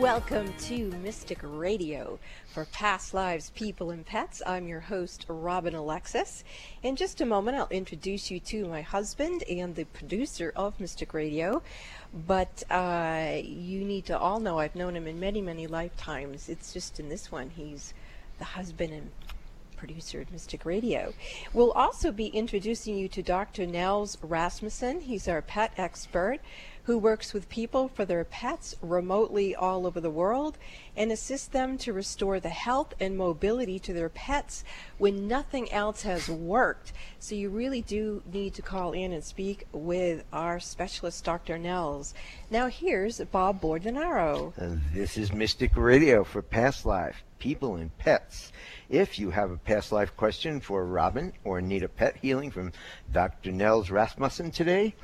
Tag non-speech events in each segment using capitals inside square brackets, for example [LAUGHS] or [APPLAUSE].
Welcome to Mystic Radio for Past Lives, People, and Pets. I'm your host, Robin Alexis. In just a moment, I'll introduce you to my husband and the producer of Mystic Radio. But uh, you need to all know I've known him in many, many lifetimes. It's just in this one, he's the husband and producer at Mystic Radio. We'll also be introducing you to Dr. Nels Rasmussen. He's our pet expert who works with people for their pets remotely all over the world and assists them to restore the health and mobility to their pets when nothing else has worked. So you really do need to call in and speak with our specialist, Dr. Nels. Now here's Bob Bordenaro. And this is Mystic Radio for Past Life, People and Pets. If you have a past life question for Robin or need a pet healing from Dr. Nels Rasmussen today,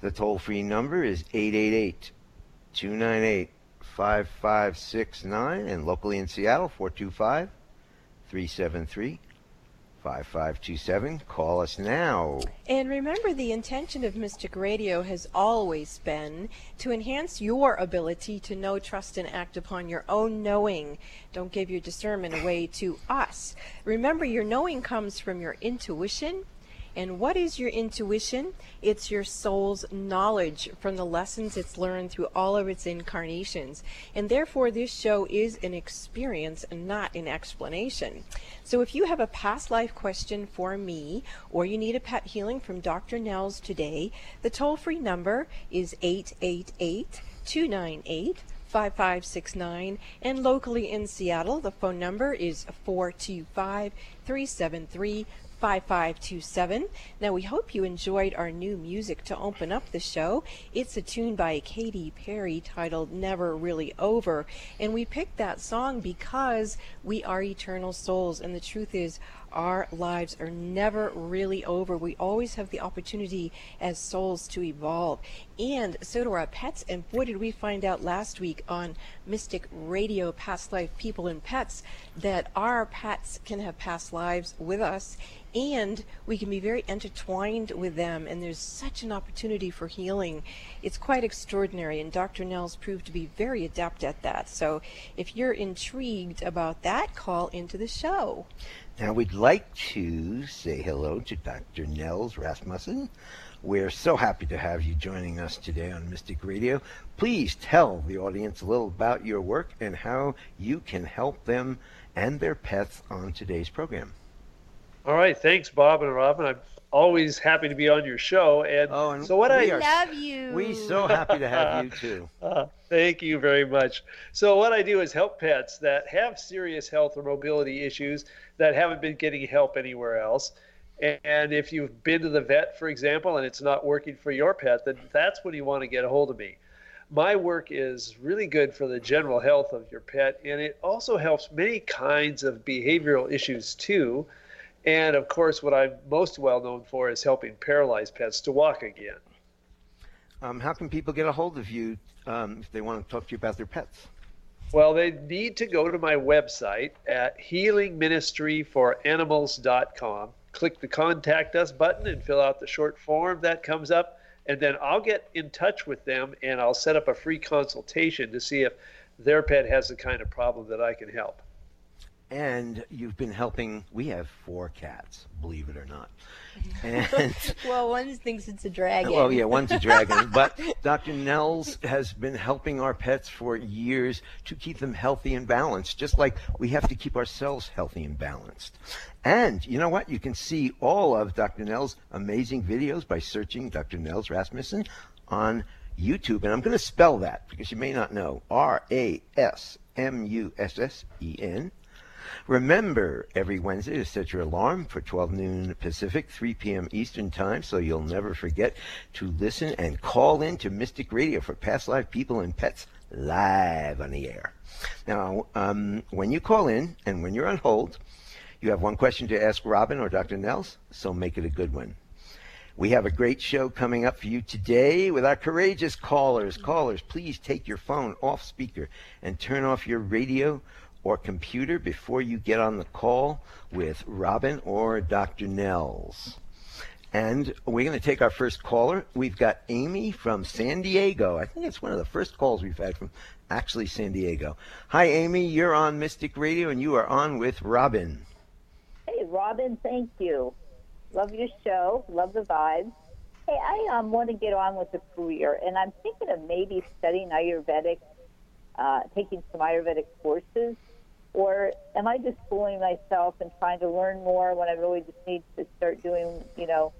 the toll free number is 888 298 5569 and locally in Seattle 425 373 5527. Call us now. And remember, the intention of Mystic Radio has always been to enhance your ability to know, trust, and act upon your own knowing. Don't give your discernment away to us. Remember, your knowing comes from your intuition and what is your intuition? It's your soul's knowledge from the lessons it's learned through all of its incarnations. And therefore, this show is an experience, and not an explanation. So if you have a past life question for me, or you need a pet healing from Dr. Nels today, the toll free number is 888 298 5569 and locally in Seattle the phone number is 425 373 5527. Now, we hope you enjoyed our new music to open up the show. It's a tune by Katy Perry titled Never Really Over. And we picked that song because we are eternal souls. And the truth is, our lives are never really over. We always have the opportunity as souls to evolve. And so do our pets. And boy, did we find out last week on Mystic Radio Past Life People and Pets that our pets can have past lives with us and we can be very intertwined with them and there's such an opportunity for healing it's quite extraordinary and dr nels proved to be very adept at that so if you're intrigued about that call into the show now we'd like to say hello to dr nels rasmussen we're so happy to have you joining us today on Mystic Radio. Please tell the audience a little about your work and how you can help them and their pets on today's program. All right, thanks, Bob and Robin. I'm always happy to be on your show. And, oh, and so what I are, love you. We so happy to have you too. [LAUGHS] Uh, thank you very much. So what I do is help pets that have serious health or mobility issues that haven't been getting help anywhere else. And if you've been to the vet, for example, and it's not working for your pet, then that's when you want to get a hold of me. My work is really good for the general health of your pet, and it also helps many kinds of behavioral issues too and of course, what I'm most well known for is helping paralyzed pets to walk again. Um, how can people get a hold of you um, if they want to talk to you about their pets? Well, they need to go to my website at healingministryforanimals.com. Click the contact us button and fill out the short form that comes up, and then I'll get in touch with them and I'll set up a free consultation to see if their pet has the kind of problem that I can help and you've been helping. We have four cats, believe it or not. [LAUGHS] And well, one thinks it's a dragon. Well, yeah, one's a dragon. [LAUGHS] but Dr. Nels has been helping our pets for years to keep them healthy and balanced, just like we have to keep ourselves healthy and balanced. And you know what? You can see all of Dr. Nels' amazing videos by searching Dr. Nels Rasmussen on YouTube. And I'm going to spell that because you may not know R A S M U S S E N Remember every Wednesday to set your alarm for 12 noon Pacific, 3 p.m. Eastern Time, so you'll never forget to listen and call in to Mystic Radio for past life people and pets live on the air. Now, um, when you call in and when you're on hold, you have one question to ask Robin or Dr. Nels, so make it a good one. We have a great show coming up for you today with our courageous callers. Callers, please take your phone off speaker and turn off your radio or computer before you get on the call with Robin or Dr. Nels. And we're going to take our first caller. We've got Amy from San Diego. I think it's one of the first calls we've had from actually San Diego. Hi, Amy. You're on Mystic Radio, and you are on with Robin. Hey, Robin. Thank you. Love your show. Love the vibes. Hey, I um, want to get on with the career, and I'm thinking of maybe studying Ayurvedic, uh, taking some Ayurvedic courses. Or am I just fooling myself and trying to learn more when I really just need to start doing, you know,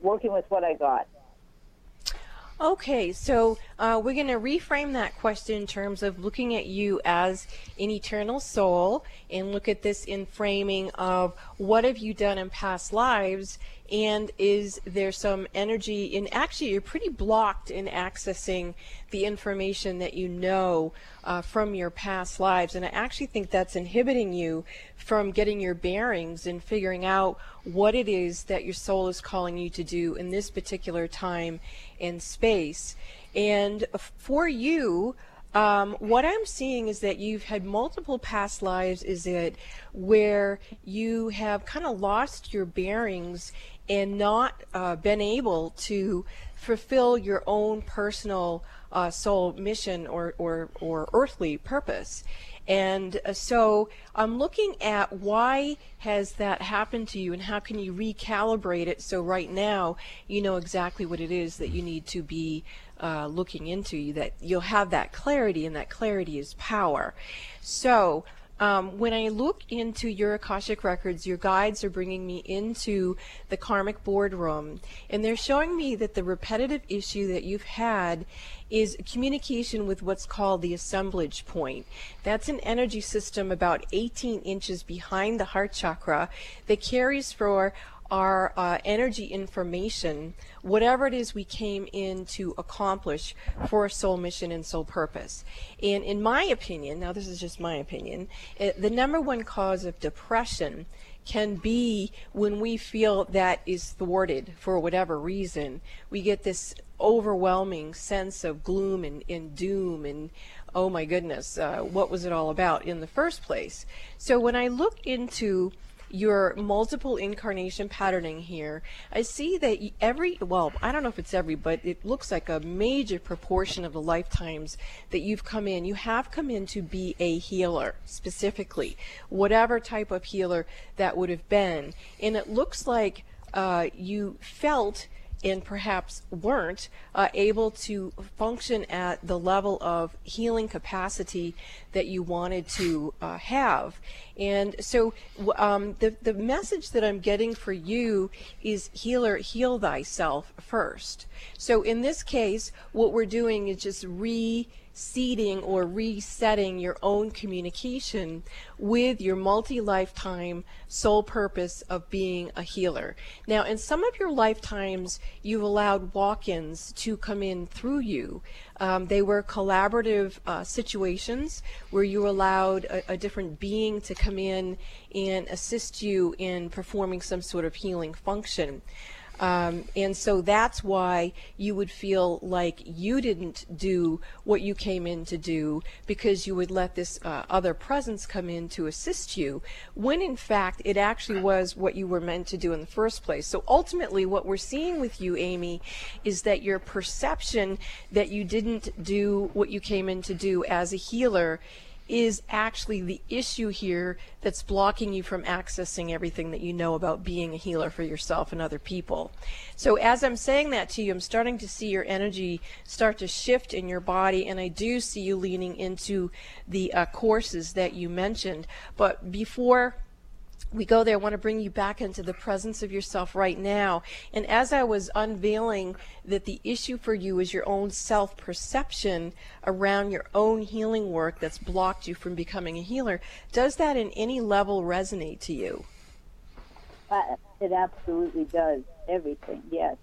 working with what I got? Okay, so uh, we're going to reframe that question in terms of looking at you as an eternal soul and look at this in framing of what have you done in past lives and is there some energy in actually you're pretty blocked in accessing the information that you know uh, from your past lives. And i actually think that's inhibiting you from getting your bearings and figuring out what it is that your soul is calling you to do in this particular time and space and for you um, what I'm seeing is that you've had multiple past lives, is it where you have kind of lost your bearings and not uh, been able to fulfill your own personal uh, soul mission or, or, or earthly purpose. And uh, so I'm looking at why has that happened to you and how can you recalibrate it so right now you know exactly what it is that you need to be uh, looking into that you'll have that clarity and that clarity is power. So um, when I look into your Akashic records, your guides are bringing me into the karmic boardroom, and they're showing me that the repetitive issue that you've had is communication with what's called the assemblage point. That's an energy system about 18 inches behind the heart chakra that carries for our uh, energy information, whatever it is we came in to accomplish for a soul mission and soul purpose. And in my opinion, now this is just my opinion, it, the number one cause of depression can be when we feel that is thwarted for whatever reason. We get this overwhelming sense of gloom and, and doom and oh my goodness, uh, what was it all about in the first place? So when I look into your multiple incarnation patterning here, I see that every, well, I don't know if it's every, but it looks like a major proportion of the lifetimes that you've come in, you have come in to be a healer specifically, whatever type of healer that would have been. And it looks like uh, you felt and perhaps weren't uh, able to function at the level of healing capacity that you wanted to uh, have. And so um, the, the message that I'm getting for you is healer, heal thyself first. So in this case, what we're doing is just re seeding or resetting your own communication with your multi lifetime sole purpose of being a healer. Now, in some of your lifetimes, you've allowed walk ins to come in through you. Um, they were collaborative uh, situations where you allowed a, a different being to come in and assist you in performing some sort of healing function. Um, and so that's why you would feel like you didn't do what you came in to do because you would let this uh, other presence come in to assist you, when in fact it actually was what you were meant to do in the first place. So ultimately, what we're seeing with you, Amy, is that your perception that you didn't do what you came in to do as a healer is actually the issue here that's blocking you from accessing everything that you know about being a healer for yourself and other people. So, as I'm saying that to you, I'm starting to see your energy start to shift in your body, and I do see you leaning into the uh, courses that you mentioned. But before we go there, I want to bring you back into the presence of yourself right now. And as I was unveiling that the issue for you is your own self perception around your own healing work that's blocked you from becoming a healer, does that in any level resonate to you? Uh, it absolutely does. Everything, yes.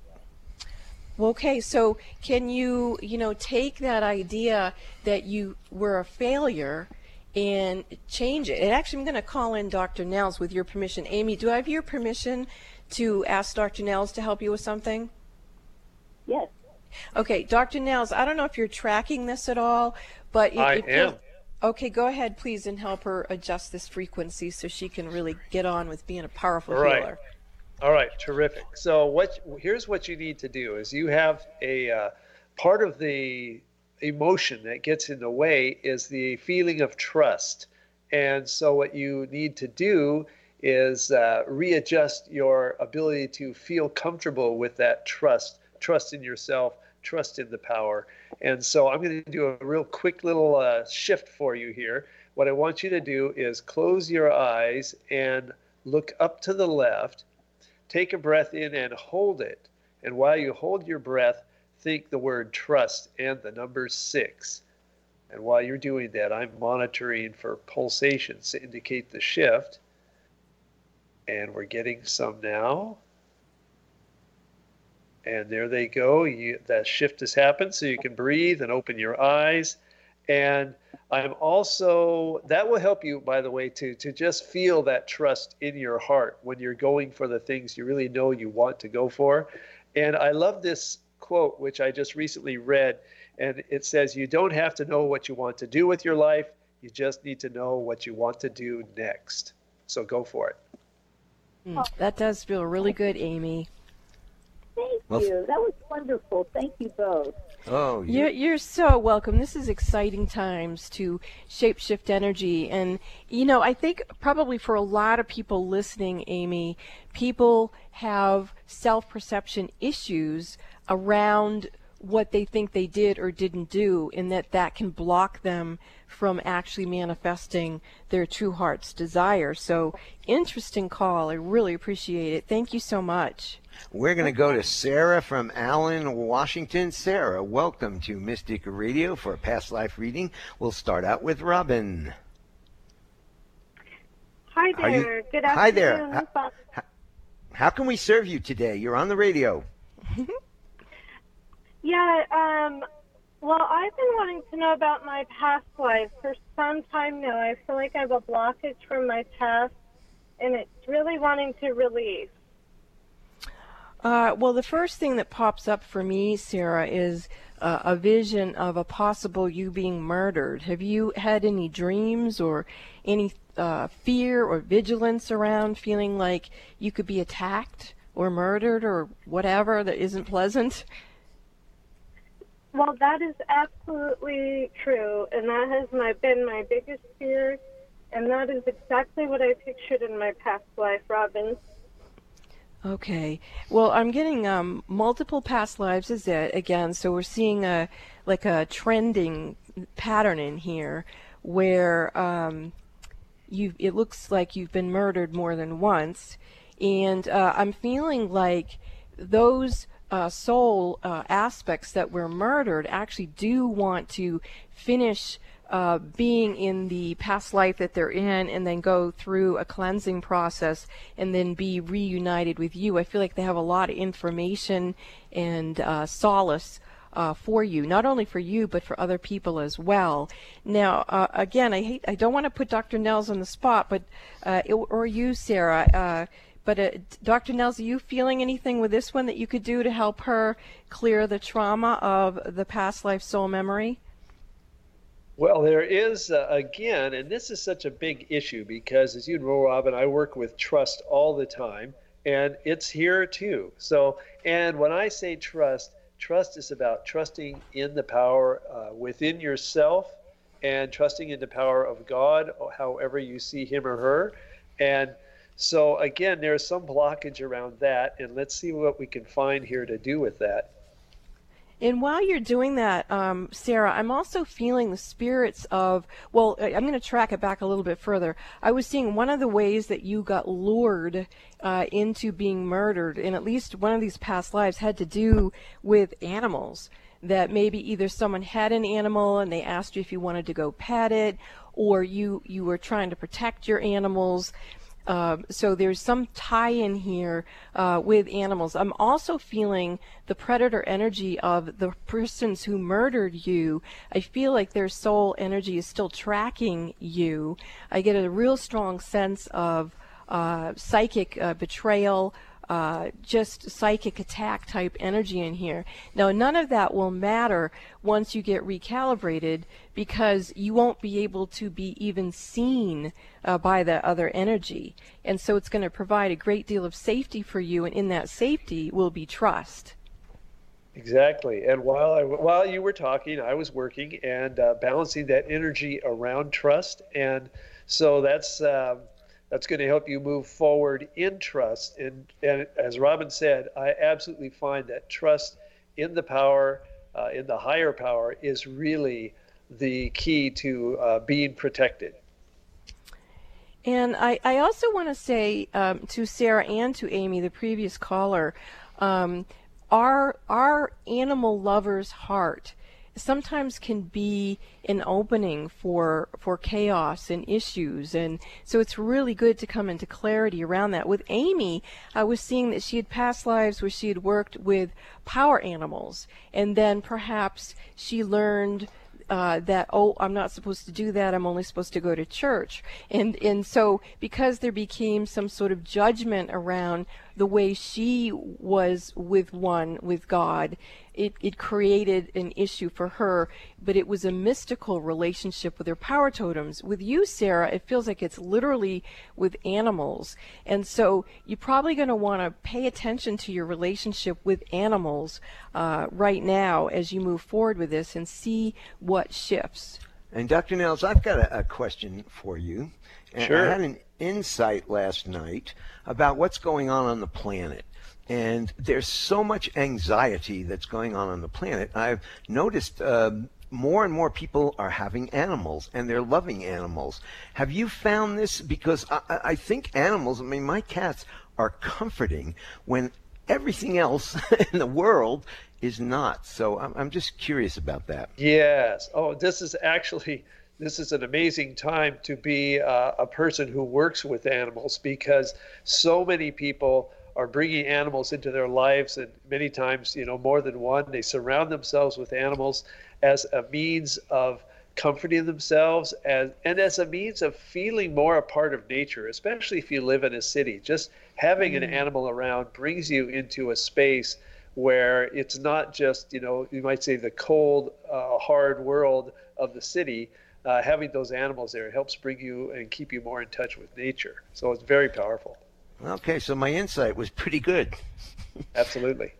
Okay, so can you, you know, take that idea that you were a failure and change it. And actually, I'm going to call in Dr. Nels with your permission. Amy, do I have your permission to ask Dr. Nels to help you with something? Yes. Okay, Dr. Nels, I don't know if you're tracking this at all, but it, I it am. Okay, go ahead, please, and help her adjust this frequency so she can really get on with being a powerful right. healer. All right, terrific. So what here's what you need to do is you have a uh, part of the emotion that gets in the way is the feeling of trust. And so what you need to do is uh, readjust your ability to feel comfortable with that trust, trust in yourself, trust in the power. And so I'm going to do a real quick little uh, shift for you here. What I want you to do is close your eyes and look up to the left Take a breath in and hold it. And while you hold your breath, think the word trust and the number six. And while you're doing that, I'm monitoring for pulsations to indicate the shift. And we're getting some now. And there they go. You, that shift has happened, so you can breathe and open your eyes. And I'm also, that will help you, by the way, to, to just feel that trust in your heart when you're going for the things you really know you want to go for. And I love this quote, which I just recently read. And it says, You don't have to know what you want to do with your life, you just need to know what you want to do next. So go for it. Mm, that does feel really good, Amy. Thank well, you. That was wonderful. Thank you both. Oh, you're, you're so welcome. This is exciting times to shapeshift energy. And, you know, I think probably for a lot of people listening, Amy, people have self perception issues around what they think they did or didn't do, and that that can block them from actually manifesting their true heart's desire. So, interesting call. I really appreciate it. Thank you so much. We're going to go to Sarah from Allen, Washington. Sarah, welcome to Mystic Radio for a past life reading. We'll start out with Robin. Hi there. You, Good afternoon. Hi there. How, how, how, can we serve you today? You're on the radio. [LAUGHS] yeah, um, well, I've been wanting to know about my past life for some time now. I feel like I have a blockage from my past, and it's really wanting to release. Uh, well, the first thing that pops up for me, Sarah, is uh, a vision of a possible you being murdered. Have you had any dreams or any uh, fear or vigilance around feeling like you could be attacked or murdered or whatever that isn't pleasant? Well, that is absolutely true, and that has my, been my biggest fear, and that is exactly what I pictured in my past life, Robin. Okay. Well, I'm getting um, multiple past lives is it again. So we're seeing a like a trending pattern in here where um, you it looks like you've been murdered more than once, and uh, I'm feeling like those uh, soul uh, aspects that were murdered actually do want to finish uh, being in the past life that they're in and then go through a cleansing process and then be reunited with you. I feel like they have a lot of information and uh, solace. Uh, for you, not only for you but for other people as well. Now, uh, again, I hate, I don't want to put Dr. Nels on the spot, but uh, it, or you, Sarah. But uh, Dr. Nels, are you feeling anything with this one that you could do to help her clear the trauma of the past life soul memory? Well, there is, uh, again, and this is such a big issue because, as you know, Robin, I work with trust all the time, and it's here too. So, and when I say trust, trust is about trusting in the power uh, within yourself and trusting in the power of God, however you see Him or her. And so, again, there's some blockage around that, and let's see what we can find here to do with that. And while you're doing that, um, Sarah, I'm also feeling the spirits of, well, I'm going to track it back a little bit further. I was seeing one of the ways that you got lured uh, into being murdered in at least one of these past lives had to do with animals. That maybe either someone had an animal and they asked you if you wanted to go pet it, or you, you were trying to protect your animals uh, so there's some tie-in here uh, with animals. I'm also feeling the predator energy of the persons who murdered you. I feel like their soul energy is still tracking you. I get a real strong sense of uh, psychic uh, betrayal. Uh, just psychic attack type energy in here. Now, none of that will matter once you get recalibrated because you won't be able to be even seen uh, by the other energy. And so it's going to provide a great deal of safety for you, and in that safety will be trust. Exactly. And while I, while you were talking, I was working and uh, balancing that energy around trust, and so that's uh, that's going to help you move forward in trust. And and as Robin said, I absolutely find that trust in the power, uh, in the higher power, is really the key to uh, being protected. And I, I also want to say um, to Sarah and to Amy, the previous caller, um, our our animal lover's heart sometimes can be an opening for for chaos and issues. And so it's really good to come into clarity around that. With amy i was seeing that she had past lives where she had worked with power animals. And then perhaps she learned uh, that oh I'm not supposed to do that. I'm only supposed to go to church. And and so because there became some sort of judgment around the way she was with one with God it, it created an issue for her, but it was a mystical relationship with her power totems. With you, Sarah, it feels like it's literally with animals. And so you're probably going to want to pay attention to your relationship with animals uh, right now as you move forward with this and see what shifts. And Dr. Nels, I've got a, a question for you. And sure. I had an insight last night about what's going on on the planet. And there's so much anxiety that's going on on the planet. I've noticed uh, more and more people are having animals and they're loving animals. Have you found this? Because I, I think animals, I mean, my cats are comforting when everything else [LAUGHS] in the world is not. So I'm, I'm just curious about that. Yes. Oh, this is actually this is an amazing time to be uh, a person who works with animals because so many people are bringing animals into their lives, and many times, you know, more than one. They surround themselves with animals as a means of comforting themselves as, and as a means of feeling more a part of nature, especially if you live in a city. Just having mm. an animal around brings you into a space where it's not just, you know, you might say the cold, uh, hard world of the city. Uh, having those animals there helps bring you and keep you more in touch with nature. So it's very powerful. Okay, so my insight was pretty good. [LAUGHS] Absolutely.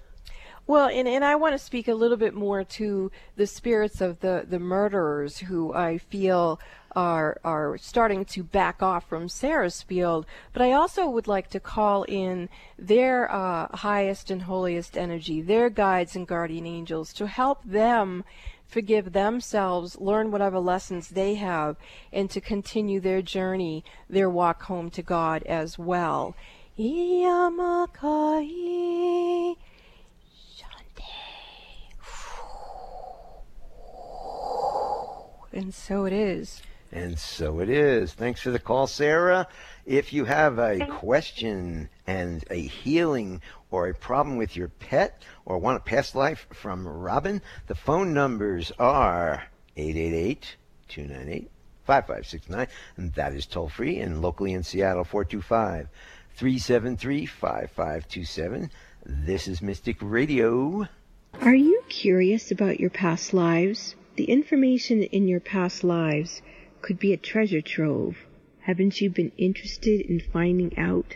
Well, and, and I want to speak a little bit more to the spirits of the, the murderers who I feel are are starting to back off from Sarah's field, but I also would like to call in their uh, highest and holiest energy, their guides and guardian angels, to help them forgive themselves, learn whatever lessons they have, and to continue their journey, their walk home to God as well. And so it is. And so it is. Thanks for the call, Sarah. If you have a question and a healing or a problem with your pet or want a past life from Robin, the phone numbers are 888 298 5569, and that is toll free, and locally in Seattle 425 373 5527. This is Mystic Radio. Are you curious about your past lives? The information in your past lives could be a treasure trove. Haven't you been interested in finding out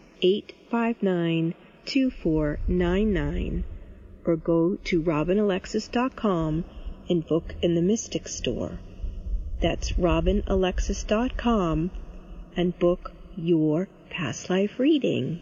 859 2499 or go to robinalexis.com and book in the Mystic Store. That's robinalexis.com and book your past life reading.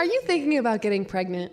Are you thinking about getting pregnant?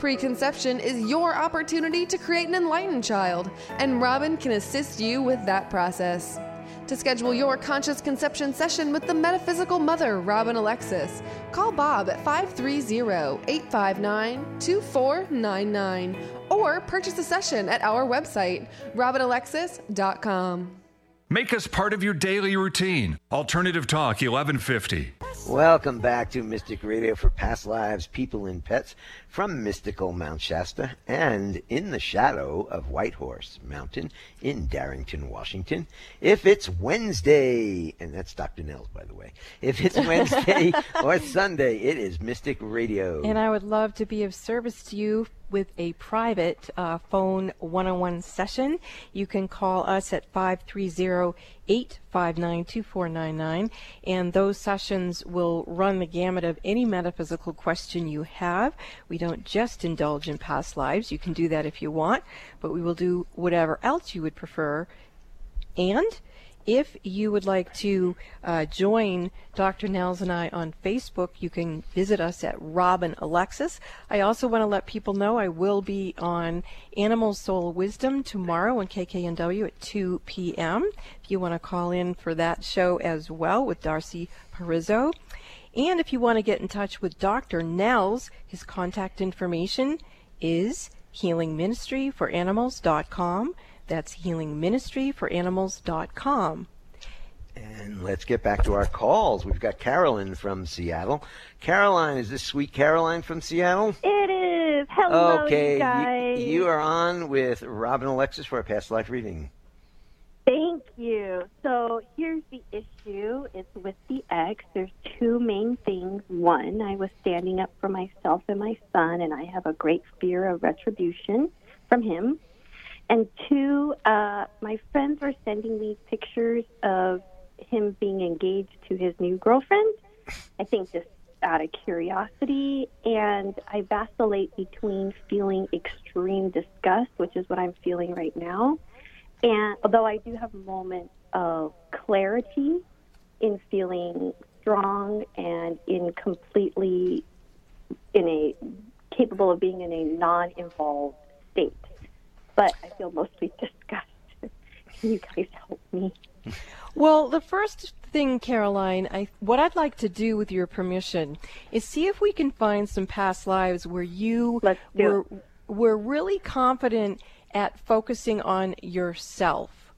Preconception is your opportunity to create an enlightened child, and Robin can assist you with that process. To schedule your conscious conception session with the metaphysical mother, Robin Alexis, call Bob at 530 859 2499 or purchase a session at our website, robinalexis.com. Make us part of your daily routine. Alternative Talk 1150. Welcome back to Mystic Radio for Past Lives, People, and Pets from mystical Mount Shasta and in the shadow of Whitehorse Mountain in Darrington, Washington. If it's Wednesday, and that's Dr. Nels, by the way, if it's [LAUGHS] Wednesday or Sunday, it is Mystic Radio. And I would love to be of service to you with a private uh, phone one-on-one session. You can call us at 530-859-2499 and those sessions will run the gamut of any metaphysical question you have. We don't just indulge in past lives. You can do that if you want, but we will do whatever else you would prefer. And if you would like to uh, join Dr. Nels and I on Facebook, you can visit us at Robin Alexis. I also want to let people know I will be on Animal Soul Wisdom tomorrow on KKNW at 2 p.m. If you want to call in for that show as well with Darcy Parizzo. And if you want to get in touch with Dr. Nels, his contact information is healingministryforanimals.com. That's healingministryforanimals.com. And let's get back to our calls. We've got Carolyn from Seattle. Caroline, is this sweet Caroline from Seattle? It is. Hello, okay, you guys. You, you are on with Robin Alexis for a past life reading. Thank you. So here's the issue. It's with the ex. There's two main things. One, I was standing up for myself and my son, and I have a great fear of retribution from him. And two, uh, my friends were sending me pictures of him being engaged to his new girlfriend. I think just out of curiosity. And I vacillate between feeling extreme disgust, which is what I'm feeling right now. And although I do have moments of clarity in feeling strong and in completely in a capable of being in a non-involved state but I feel mostly [LAUGHS] disgust. Can you guys help me? Well, the first thing, Caroline, I, what I'd like to do with your permission is see if we can find some past lives where you were, were really confident at focusing on yourself.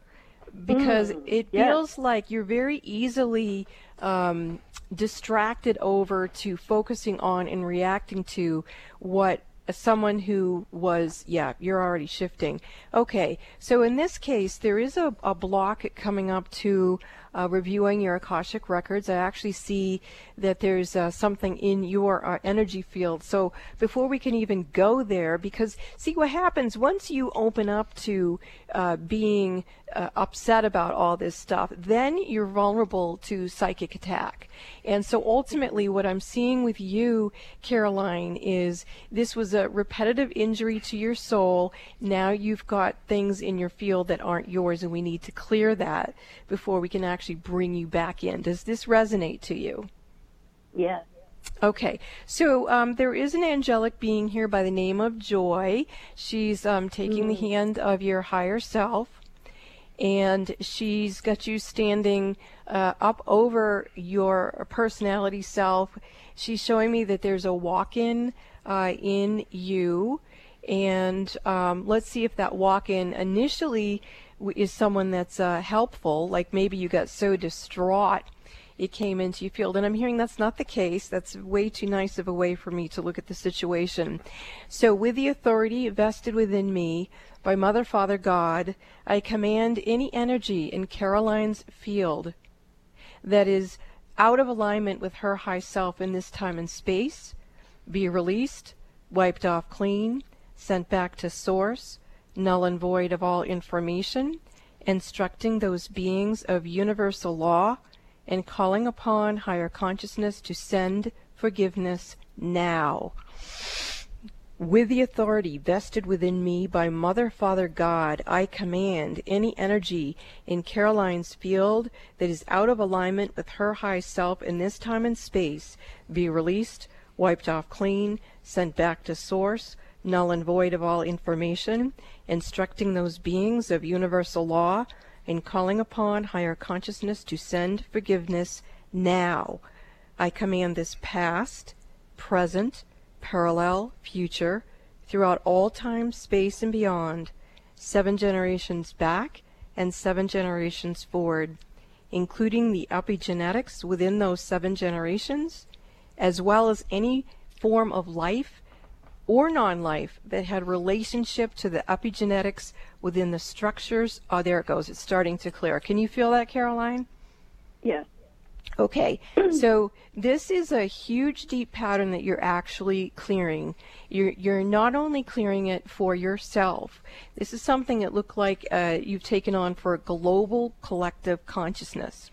Because Mm, it yes. feels like you're very easily um, distracted over to focusing on and reacting to what someone who was yeah you're already shifting. Okay so in this case there is a, a block coming up to uh, reviewing your akashic records i actually see that there's uh, something in your uh, energy field so before we can even go there because see what happens once you open up to uh, being uh, upset about all this stuff then you're vulnerable to psychic attack and so ultimately what i'm seeing with you caroline is this was a repetitive injury to your soul. Now you've got things in your field that aren't yours, and we need to clear that before we can actually bring you back in. Does this resonate to you? Yes. Okay, so um, there is an angelic being here by the name of Joy. She's um, taking mm. the hand of your higher self, and she's got you standing uh, up over your personality self. She's showing me that there's a walk in uh, in you. And um, let's see if that walk in initially is someone that's uh, helpful, like maybe you got so distraught it came into your field. And I'm hearing that's not the case. That's way too nice of a way for me to look at the situation. So, with the authority vested within me by Mother, Father, God, I command any energy in Caroline's field that is out of alignment with her high self in this time and space be released, wiped off clean, sent back to source, null and void of all information, instructing those beings of universal law, and calling upon higher consciousness to send forgiveness now. With the authority vested within me by Mother, Father, God, I command any energy in Caroline's field that is out of alignment with her high self in this time and space be released, wiped off clean, sent back to source, null and void of all information, instructing those beings of universal law, and calling upon higher consciousness to send forgiveness now. I command this past, present, parallel, future, throughout all time, space, and beyond, seven generations back and seven generations forward, including the epigenetics within those seven generations as well as any form of life or non-life that had relationship to the epigenetics within the structures. Oh, there it goes. It's starting to clear. Can you feel that, Caroline? Yes. Okay, [CLEARS THROAT] so this is a huge deep pattern that you're actually clearing. You're, you're not only clearing it for yourself, this is something that looked like uh, you've taken on for a global collective consciousness.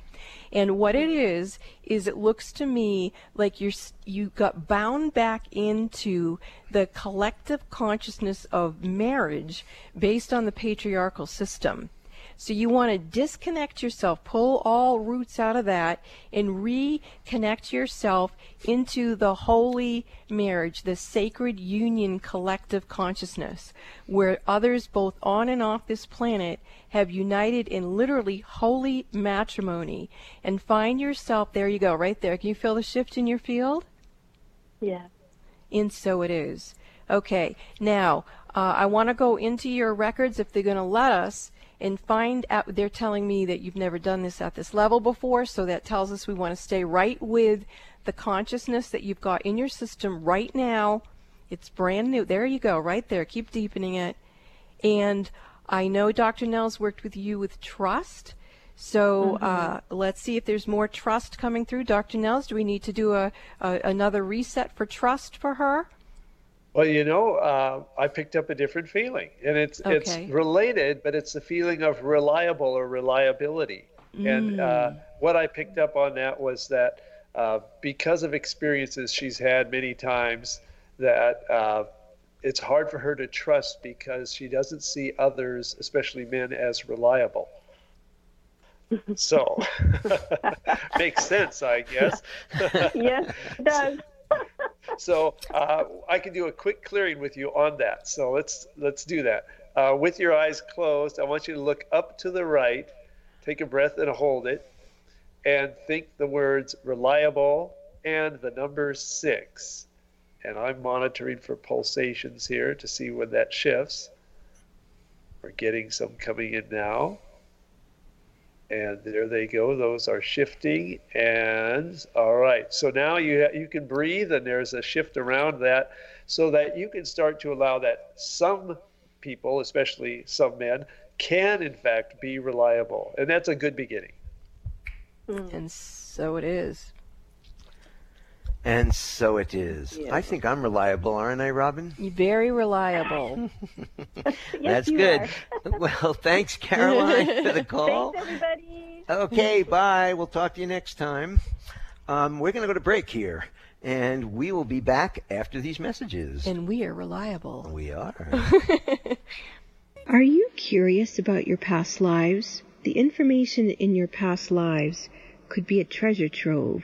And what it is is it looks to me like you're you got bound back into the collective consciousness of marriage based on the patriarchal system. So you want to disconnect yourself, pull all roots out of that, and reconnect yourself into the holy marriage, the sacred union collective consciousness, where others both on and off this planet have united in literally holy matrimony. And find yourself, there you go, right there. Can you feel the shift in your field? Yeah. And so it is. Okay, now uh, I want to go into your records if they're going to let us and find out. They're telling me that you've never done this at this level before, so that tells us we want to stay right with the consciousness that you've got in your system right now. It's brand new. There you go, right there. Keep deepening it. And I know Dr. Nels worked with you with trust. So mm-hmm. uh, let's see if there's more trust coming through. Dr. Nels do we need to do a, a another reset for trust for her? Well, you know, uh, I picked up a different feeling, and it's okay. it's related, but it's the feeling of reliable or reliability. Mm. And uh, what I picked up on that was that uh, because of experiences she's had many times, that uh, it's hard for her to trust because she doesn't see others, especially men, as reliable. [LAUGHS] so [LAUGHS] makes sense, I guess. [LAUGHS] yes, it does so uh, I can do a quick clearing with you on that. So let's let's do that. Uh, with your eyes closed, I want you to look up to the right, take a breath and hold it, and think the words reliable and the number six. And I'm monitoring for pulsations here to see when that shifts. We're getting some coming in now. And there they go. Those are shifting. And all right. So now you you can breathe, and there's a shift around that, so that you can start to allow that some people, especially some men, can in fact be reliable, and that's a good beginning. And so it is. And so it is. I think I'm reliable, aren't I, Robin? Very reliable. [LAUGHS] [LAUGHS] That's good. [LAUGHS] well, thanks, Caroline, for the call. Thanks, everybody. Okay, bye. We'll talk to you next time. Um, we're going to go to break here, and we will be back after these messages. and we are reliable. we are. Are you curious about your past lives? The information in your past lives could be a treasure trove.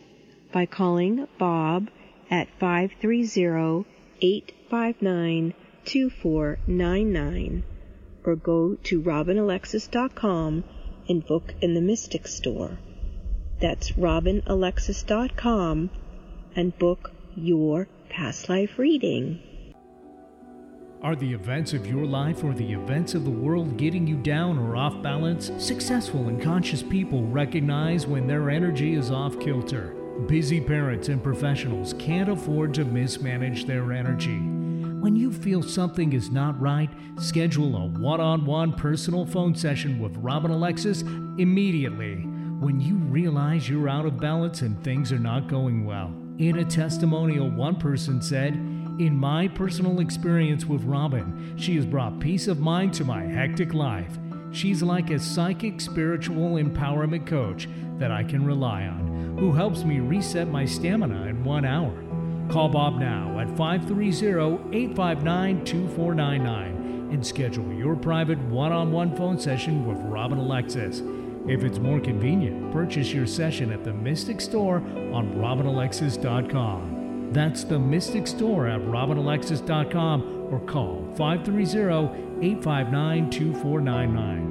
by calling Bob at 530-859-2499 or go to robinalexis.com and book in the Mystic Store. That's robinalexis.com and book your past life reading. Are the events of your life or the events of the world getting you down or off balance? Successful and conscious people recognize when their energy is off kilter. Busy parents and professionals can't afford to mismanage their energy. When you feel something is not right, schedule a one on one personal phone session with Robin Alexis immediately when you realize you're out of balance and things are not going well. In a testimonial, one person said, In my personal experience with Robin, she has brought peace of mind to my hectic life. She's like a psychic spiritual empowerment coach that I can rely on, who helps me reset my stamina in one hour. Call Bob now at 530 859 2499 and schedule your private one on one phone session with Robin Alexis. If it's more convenient, purchase your session at the Mystic Store on robinalexis.com. That's the Mystic Store at robinalexis.com or call 530 859 2499.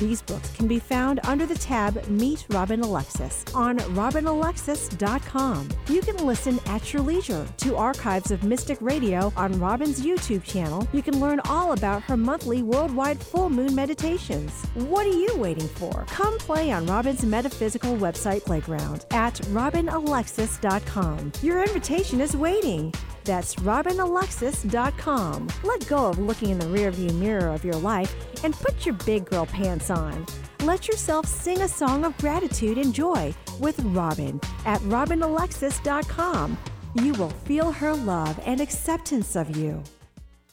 These books can be found under the tab Meet Robin Alexis on robinalexis.com. You can listen at your leisure to archives of Mystic Radio on Robin's YouTube channel. You can learn all about her monthly worldwide full moon meditations. What are you waiting for? Come play on Robin's metaphysical website playground at robinalexis.com. Your invitation is waiting. That's robinalexis.com. Let go of looking in the rearview mirror of your life and put your big girl pants on. Let yourself sing a song of gratitude and joy with Robin at robinalexis.com. You will feel her love and acceptance of you.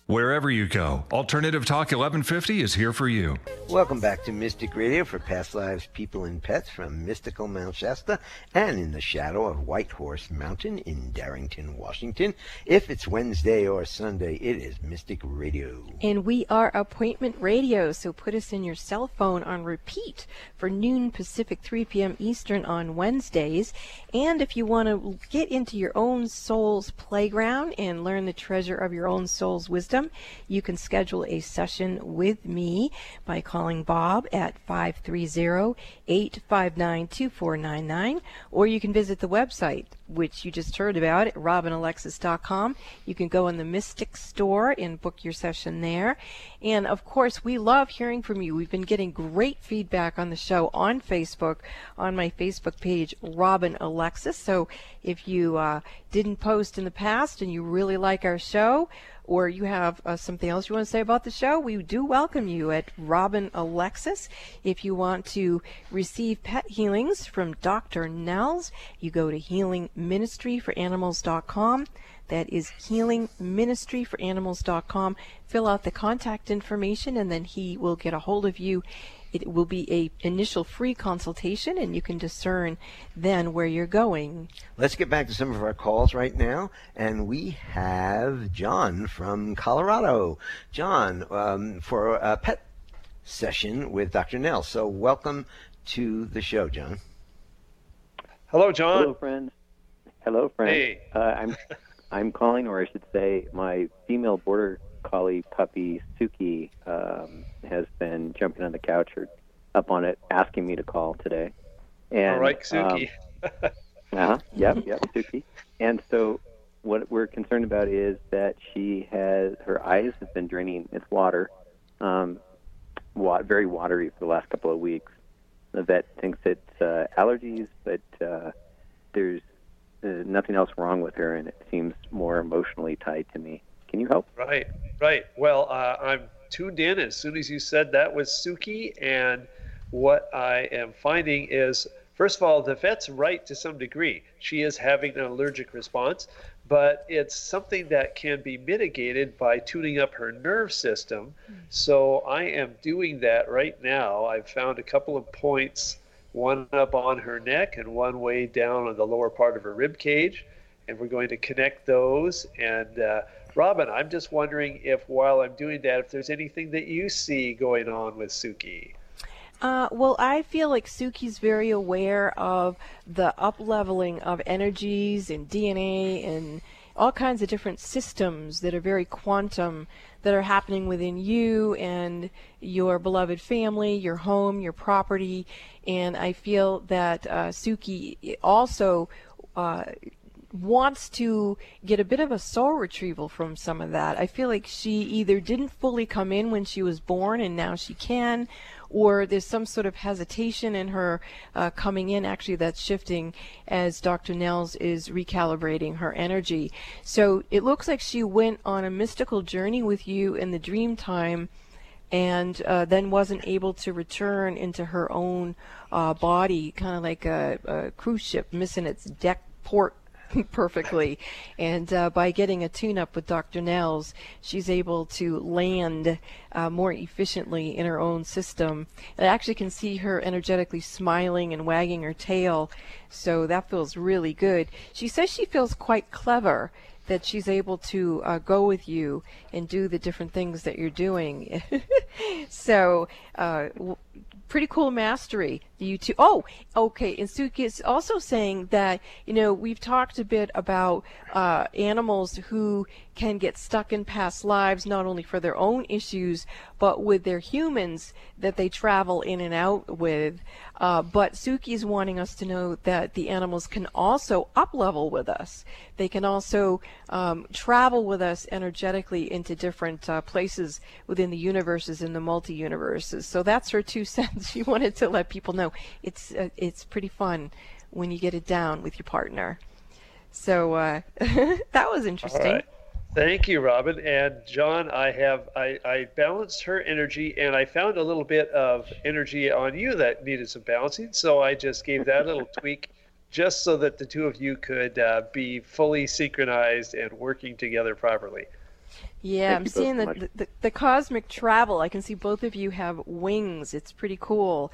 Wherever you go, Alternative Talk 1150 is here for you. Welcome back to Mystic Radio for Past Lives, People, and Pets from mystical Mount Shasta and in the shadow of White Horse Mountain in Darrington, Washington. If it's Wednesday or Sunday, it is Mystic Radio. And we are appointment radio, so put us in your cell phone on repeat for noon Pacific, 3 p.m. Eastern on Wednesdays. And if you want to get into your own soul's playground and learn the treasure of your own soul's wisdom, system, you can schedule a session with me by calling Bob at 530 859 2499, or you can visit the website, which you just heard about at robinalexis.com. You can go in the Mystic store and book your session there. And of course, we love hearing from you. We've been getting great feedback on the show on Facebook, on my Facebook page, Robin Alexis. So if you uh, didn't post in the past and you really like our show, or you have uh, something else you want to say about the show, we do welcome you at Robin Alexis. If you want to receive pet healings from Dr. Nels, you go to healingministryforanimals.com. That is healingministryforanimals.com. Fill out the contact information and then he will get a hold of you it will be a initial free consultation and you can discern then where you're going. Let's get back to some of our calls right now. And we have John from Colorado. John, um, for a pet session with Dr. Nels. So welcome to the show, John. Hello, John. Hello, friend. Hello, friend. Hey. Uh, I'm I'm calling, or I should say, my female border collie puppy Suki um, has been jumping on the couch or up on it, asking me to call today. And, All right, Suki. Um, [LAUGHS] uh-huh, yep, yep, Suki. And so, what we're concerned about is that she has her eyes have been draining its water, um, wa- very watery for the last couple of weeks. The vet thinks it's uh, allergies, but uh, there's uh, nothing else wrong with her, and it seems more emotionally tied to me. Can you help? Right, right. Well, uh, I'm tuned in as soon as you said that was Suki, and what I am finding is, first of all, the vet's right to some degree. She is having an allergic response, but it's something that can be mitigated by tuning up her nerve system. So I am doing that right now. I've found a couple of points, one up on her neck and one way down on the lower part of her rib cage, and we're going to connect those and. Uh, Robin, I'm just wondering if while I'm doing that, if there's anything that you see going on with Suki. Uh, well, I feel like Suki's very aware of the up leveling of energies and DNA and all kinds of different systems that are very quantum that are happening within you and your beloved family, your home, your property. And I feel that uh, Suki also uh, wants to get a bit of a soul retrieval from some of that. I feel like she either didn't fully come in when she was born and now she can, or there's some sort of hesitation in her uh, coming in. Actually, that's shifting as Dr. Nels is recalibrating her energy. So it looks like she went on a mystical journey with you in the dream time and uh, then wasn't able to return into her own uh, body, kind of like a, a cruise ship missing its deck port [LAUGHS] perfectly. And uh, by getting a tune up with Dr. Nels, she's able to land uh, more efficiently in her own system. I actually can see her energetically smiling and wagging her tail, so that feels really good. She says she feels quite clever. That she's able to uh, go with you and do the different things that you're doing. [LAUGHS] so, uh, pretty cool mastery. You two. Oh, okay. And Suki is also saying that you know we've talked a bit about uh, animals who can get stuck in past lives, not only for their own issues, but with their humans that they travel in and out with. Uh, but Suki is wanting us to know that the animals can also up level with us. They can also um, travel with us energetically into different uh, places within the universes and the multi universes. So that's her two [LAUGHS] cents. She wanted to let people know it's uh, it's pretty fun when you get it down with your partner. So uh, [LAUGHS] that was interesting. Thank you, Robin. And John, I have I, I balanced her energy and I found a little bit of energy on you that needed some balancing. So I just gave that a little [LAUGHS] tweak just so that the two of you could uh, be fully synchronized and working together properly. Yeah, Thank I'm seeing so the, the the cosmic travel. I can see both of you have wings. It's pretty cool.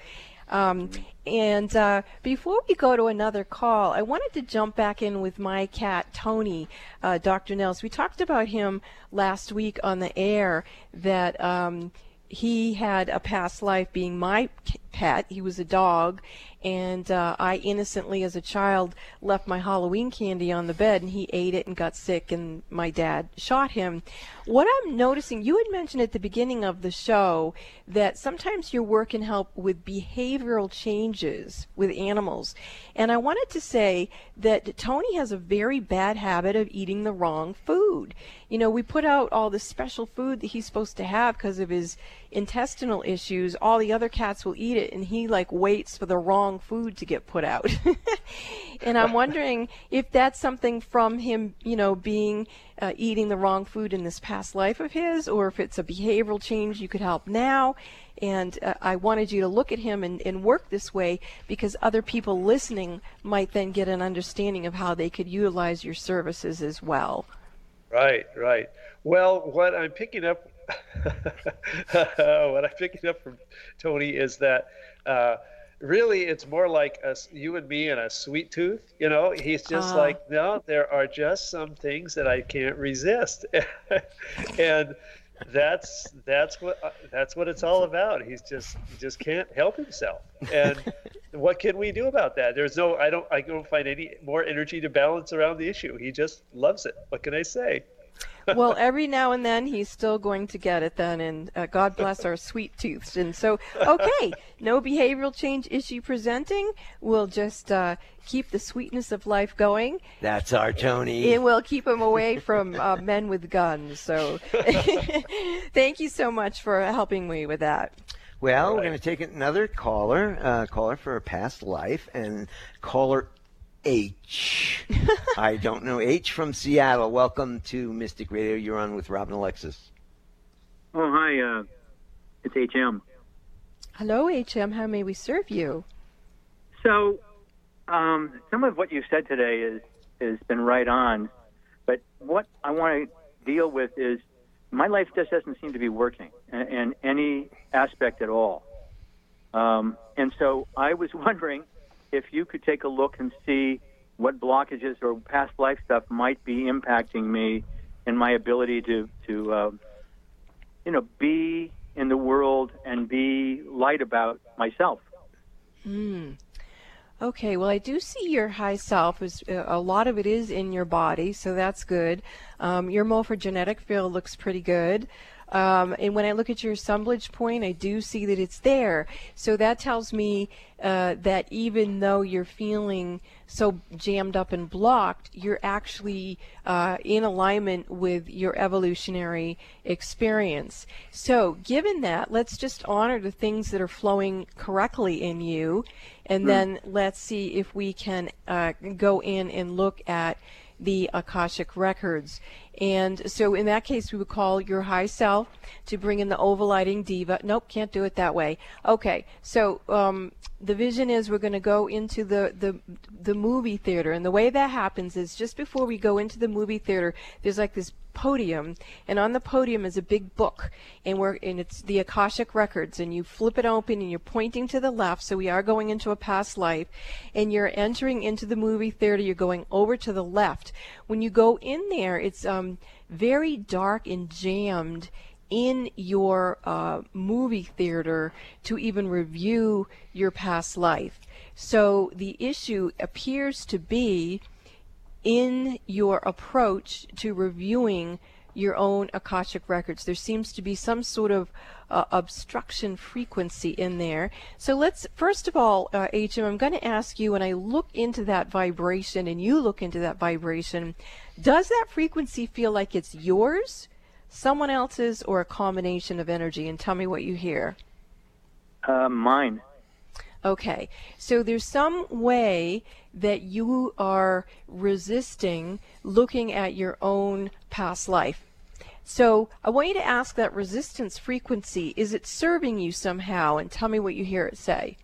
Um, and uh, before we go to another call, I wanted to jump back in with my cat Tony, uh, Dr. Nels. We talked about him last week on the air. That um, he had a past life being my pet. He was a dog, and uh, I innocently, as a child, left my Halloween candy on the bed, and he ate it and got sick, and my dad shot him. What I'm noticing, you had mentioned at the beginning of the show that sometimes your work can help with behavioral changes with animals, and I wanted to say that Tony has a very bad habit of eating the wrong food. You know, we put out all the special food that he's supposed to have because of his intestinal issues. All the other cats will eat it, and he like waits for the wrong food to get put out. [LAUGHS] and I'm wondering if that's something from him, you know, being uh, eating the wrong food in this past life of his, or if it's a behavioral change you could help now. And uh, I wanted you to look at him and, and work this way because other people listening might then get an understanding of how they could utilize your services as well. Right, right. Well, what I'm picking up, [LAUGHS] what I'm picking up from Tony is that uh, really it's more like a, you and me and a sweet tooth. You know, he's just uh. like, no, there are just some things that I can't resist, [LAUGHS] and that's that's what uh, that's what it's all about. He's just he just can't help himself, and [LAUGHS] what can we do about that? There's no I don't I don't find any more energy to balance around the issue. He just loves it. What can I say? Well, every now and then he's still going to get it then, and uh, God bless our sweet tooths. And so, okay, no behavioral change issue presenting. We'll just uh, keep the sweetness of life going. That's our Tony. And we'll keep him away from uh, men with guns. So, [LAUGHS] thank you so much for helping me with that. Well, right. we're going to take another caller, uh, caller for a past life, and caller H. I don't know. H from Seattle. Welcome to Mystic Radio. You're on with Robin Alexis. Oh, hi. Uh, it's HM. Hello, HM. How may we serve you? So, um, some of what you said today is has been right on, but what I want to deal with is my life just doesn't seem to be working in, in any aspect at all. Um, and so I was [LAUGHS] wondering if you could take a look and see what blockages or past life stuff might be impacting me and my ability to to uh, you know be in the world and be light about myself. Mm. Okay, well, I do see your high self. Is uh, a lot of it is in your body, so that's good. Um, your morphogenetic field looks pretty good. Um, and when I look at your assemblage point, I do see that it's there. So that tells me uh, that even though you're feeling so jammed up and blocked, you're actually uh, in alignment with your evolutionary experience. So, given that, let's just honor the things that are flowing correctly in you, and mm. then let's see if we can uh, go in and look at the Akashic records. And so in that case, we would call your high self to bring in the overlighting deva. Nope, can't do it that way. Okay, so um, the vision is we're going to go into the, the the movie theater, and the way that happens is just before we go into the movie theater, there's like this podium, and on the podium is a big book, and we're and it's the Akashic records, and you flip it open, and you're pointing to the left, so we are going into a past life, and you're entering into the movie theater. You're going over to the left. When you go in there, it's um, very dark and jammed in your uh, movie theater to even review your past life. So the issue appears to be in your approach to reviewing your own Akashic records. There seems to be some sort of uh, obstruction frequency in there. So let's, first of all, uh, HM, I'm going to ask you when I look into that vibration and you look into that vibration, does that frequency feel like it's yours, someone else's, or a combination of energy? And tell me what you hear. Uh, mine. Okay, so there's some way that you are resisting looking at your own past life. So I want you to ask that resistance frequency is it serving you somehow? And tell me what you hear it say.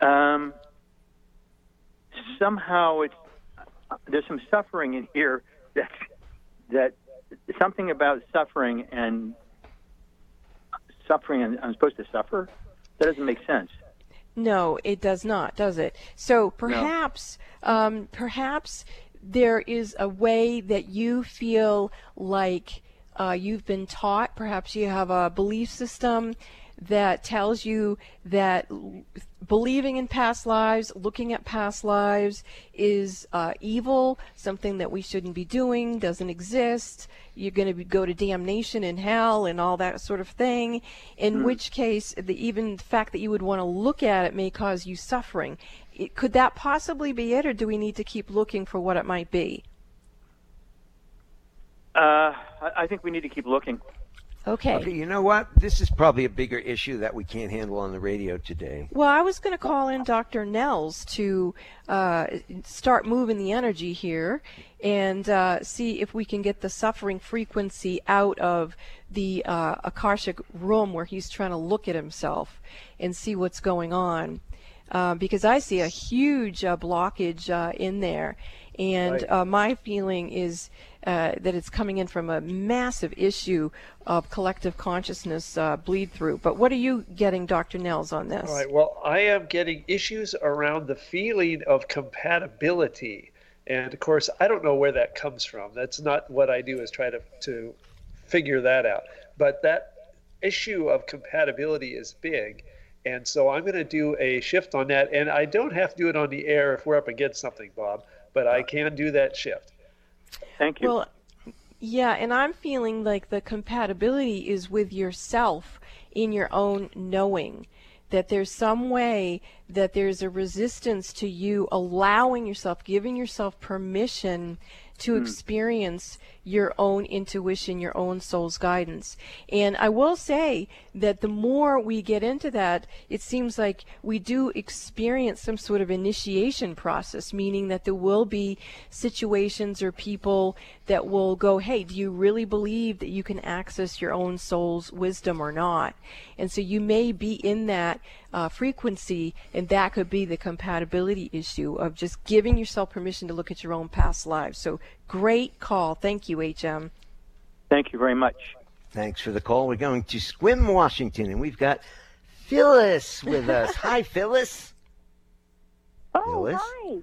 Um, somehow it's there's some suffering in here that that something about suffering and suffering and I'm supposed to suffer? That doesn't make sense. No, it does not, does it? So perhaps, no. um, perhaps there is a way that you feel like uh, you've been taught. Perhaps you have a belief system that tells you that believing in past lives, looking at past lives is uh, evil, something that we shouldn't be doing, doesn't exist. You're going to go to damnation in hell and all that sort of thing. In Hmm. which case, the even the fact that you would want to look at it may cause you suffering. It, could that possibly be it, or do we need to keep looking for what it might be? Uh, I think we need to keep looking. Okay. Okay, you know what? This is probably a bigger issue that we can't handle on the radio today. Well, I was going to call in Dr. Nels to uh, start moving the energy here and uh, see if we can get the suffering frequency out of the uh, Akashic room where he's trying to look at himself and see what's going on. Uh, because I see a huge uh, blockage uh, in there. And Right. uh, my feeling is uh, that it's coming in from a massive issue of collective consciousness uh, bleed through. But what are you getting, Dr. Nels, on this? All right. Well, I am getting issues around the feeling of compatibility, and of course, I don't know where that comes from. That's not what I do. Is try to to figure that out. But that issue of compatibility is big, and so I'm going to do a shift on that. And I don't have to do it on the air if we're up against something, Bob. But I can do that shift. Thank you. Well, yeah, and I'm feeling like the compatibility is with yourself in your own knowing. That there's some way that there's a resistance to you allowing yourself, giving yourself permission to Hmm. experience your own intuition, your own soul's guidance. And I will say that the more we get into that, it seems like we do experience some sort of initiation process, meaning that there will be situations or people that will go, Hey, do you really believe that you can access your own soul's wisdom or not? And so you may be in that uh, frequency, and that could be the compatibility issue of just giving yourself permission to look at your own past lives. So great call. Thank you, HM. Thank you very much. Thanks for the call. We're going to Sequim, Washington, and we've got Phyllis with us. [LAUGHS] Hi, Phyllis. Oh, Phyllis? hi.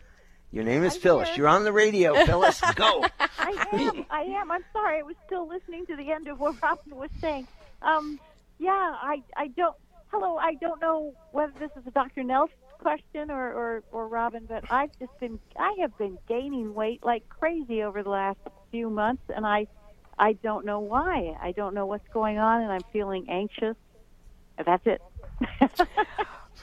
Your name is I'm Phyllis. here. You're on the radio, Phyllis. [LAUGHS] Go. I am. I am. I'm sorry. I was still listening to the end of what Robin was saying. Um, yeah, I, I don't. Hello. I don't know whether this is a Dr. Nels question or, or, or Robin, but I've just been. I have been gaining weight like crazy over the last few months, and I, I don't know why. I don't know what's going on, and I'm feeling anxious. That's it. [LAUGHS]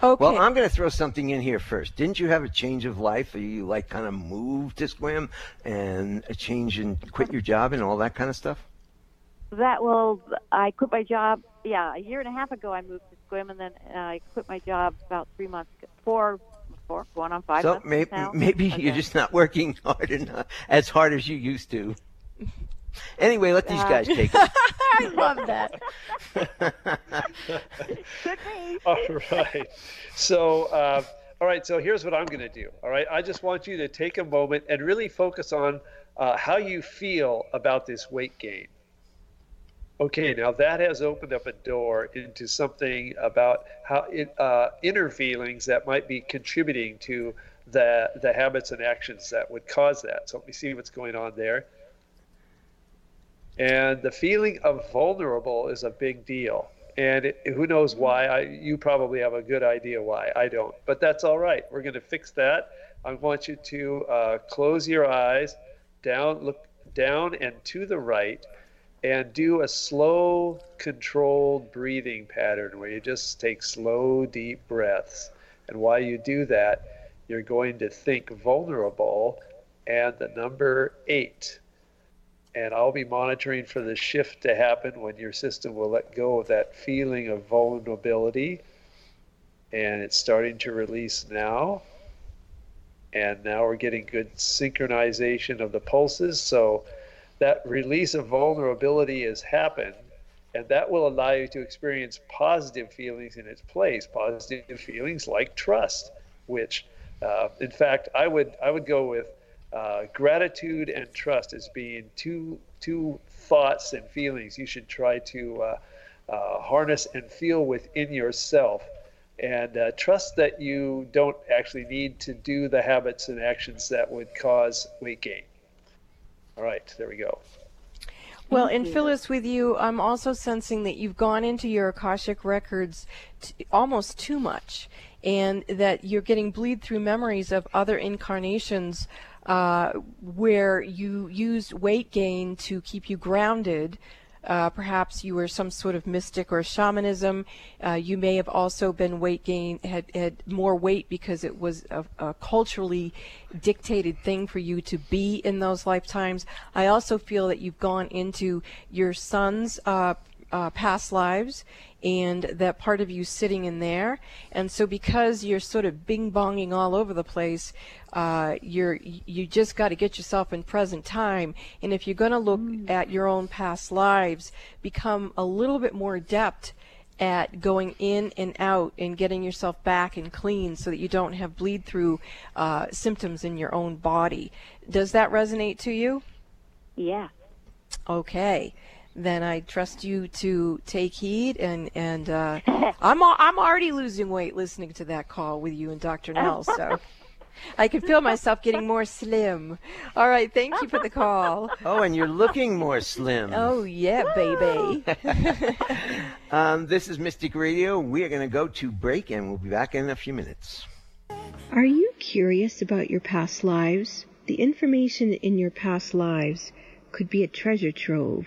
Okay. Well, I'm going to throw something in here first. Didn't you have a change of life? Or you like kind of moved to Sequim and a change and quit your job and all that kind of stuff? That well, I quit my job. Yeah, a year and a half ago, I moved to Sequim, and then uh, I quit my job about three months, ago. four, four, going on five so months maybe now. maybe Okay. you're just not working hard enough, as hard as you used to. Anyway, let these guys take [LAUGHS] it. I love that. [LAUGHS] All right. So, uh, all right. So here's what I'm going to do. All right. I just want you to take a moment and really focus on uh, how you feel about this weight gain. Okay. Now that has opened up a door into something about how it, uh, inner feelings that might be contributing to the the habits and actions that would cause that. So let me see what's going on there. And the feeling of vulnerable is a big deal. And it, who knows why? I, you probably have a good idea why. I don't. But that's all right. We're going to fix that. I want you to uh, close your eyes, down, look down and to the right, and do a slow, controlled breathing pattern where you just take slow, deep breaths. And while you do that, you're going to think vulnerable and the number eight and I'll be monitoring for the shift to happen when your system will let go of that feeling of vulnerability. And it's starting to release now. And now we're getting good synchronization of the pulses. So that release of vulnerability has happened. And that will allow you to experience positive feelings in its place. Positive feelings like trust, which, uh, in fact, I would I would go with uh, gratitude and trust as being two two thoughts and feelings you should try to uh, uh, harness and feel within yourself and uh, trust that you don't actually need to do the habits and actions that would cause weight gain all right there we go Well, Thank and. Phyllis, with you, I'm also sensing that you've gone into your Akashic records t- almost too much, and that you're getting bleed through memories of other incarnations uh, where you used weight gain to keep you grounded. Uh, perhaps you were some sort of mystic or shamanism. Uh, you may have also been weight gain, had, had more weight because it was a, a culturally dictated thing for you to be in those lifetimes. I also feel that you've gone into your son's uh, uh, past lives and that part of you sitting in there. And so because you're sort of bing bonging all over the place, uh, you're you just got to get yourself in present time. And if you're going to look at your own past lives, become a little bit more adept at going in and out and getting yourself back and clean so that you don't have bleed through uh, symptoms in your own body. Does that resonate to you? Yeah. Okay. Then I trust you to take heed, and and uh, [LAUGHS] I'm al- I'm already losing weight listening to that call with you and Dr. Nels, so I can feel myself getting more slim. All right, thank you for the call. [LAUGHS] Oh, and you're looking more slim. Oh yeah, baby. [LAUGHS] Um, this is Mystic Radio. We are going to go to break, and we'll be back in a few minutes. Are you curious about your past lives? The information in your past lives could be a treasure trove.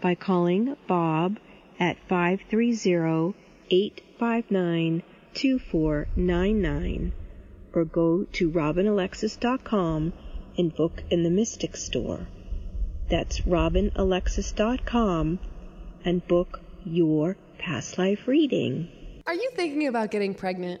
by calling Bob at 530-859-2499 or go to robinalexis.com and book in the Mystic Store. That's robinalexis.com and book your past life reading. Are you thinking about getting pregnant?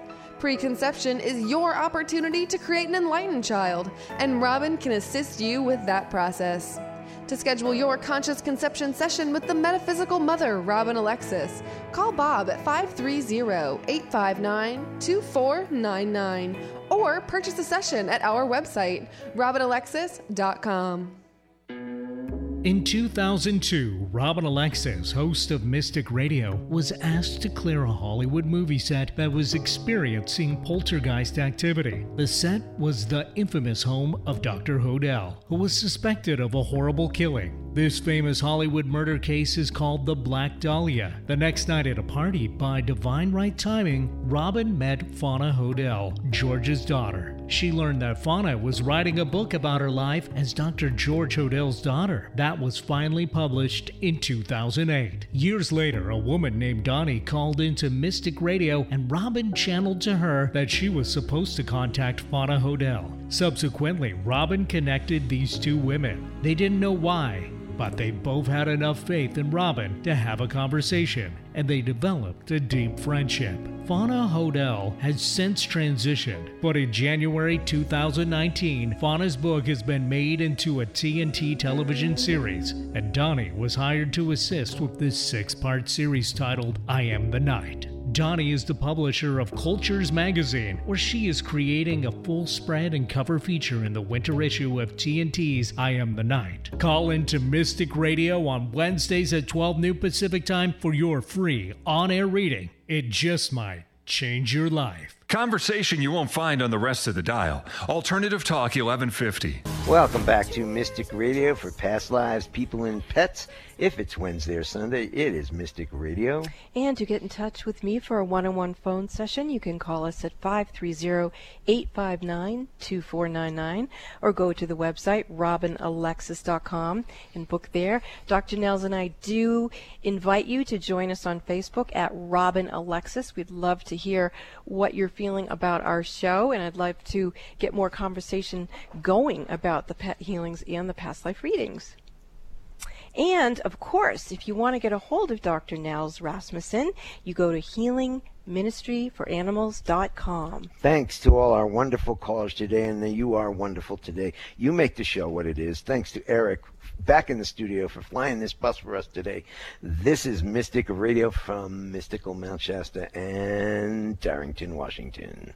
Preconception is your opportunity to create an enlightened child, and Robin can assist you with that process. To schedule your conscious conception session with the metaphysical mother, Robin Alexis, call Bob at 530 859 2499 or purchase a session at our website, robinalexis.com. In 2002, Robin Alexis, host of Mystic Radio, was asked to clear a Hollywood movie set that was experiencing poltergeist activity. The set was the infamous home of Dr. Hodel, who was suspected of a horrible killing. This famous Hollywood murder case is called the Black Dahlia. The next night at a party, by divine right timing, Robin met Fauna Hodel, George's daughter. She learned that Fauna was writing a book about her life as Dr. George Hodel's daughter. That was finally published in 2008. Years later, a woman named Donnie called into Mystic Radio and Robin channeled to her that she was supposed to contact Fauna Hodel. Subsequently, Robin connected these two women. They didn't know why, but they both had enough faith in Robin to have a conversation, and they developed a deep friendship. Fauna Hodel has since transitioned, but in January 2019, Fauna's book has been made into a TNT television series, and Donnie was hired to assist with this six part series titled I Am the Night. Donnie is the publisher of Cultures Magazine, where she is creating a full spread and cover feature in the winter issue of TNT's I Am the Night. Call into Mystic Radio on Wednesdays at 12 noon Pacific Time for your free on air reading. It just might change your life. Conversation you won't find on the rest of the dial. Alternative Talk 1150. Welcome back to Mystic Radio for past lives, people, and pets. If it's Wednesday or Sunday, it is Mystic Radio. And to get in touch with me for a one on one phone session, you can call us at 530 859 2499 or go to the website robinalexis.com and book there. Dr. Nels and I do invite you to join us on Facebook at Robin Alexis. We'd love to hear what you're feeling about our show, and I'd love to get more conversation going about the pet healings and the past life readings. And of course, if you want to get a hold of Dr. Nels Rasmussen, you go to healingministryforanimals.com. Thanks to all our wonderful callers today, and you are wonderful today. You make the show what it is. Thanks to Eric back in the studio for flying this bus for us today. This is Mystic Radio from Mystical Mount Shasta and Darrington, Washington.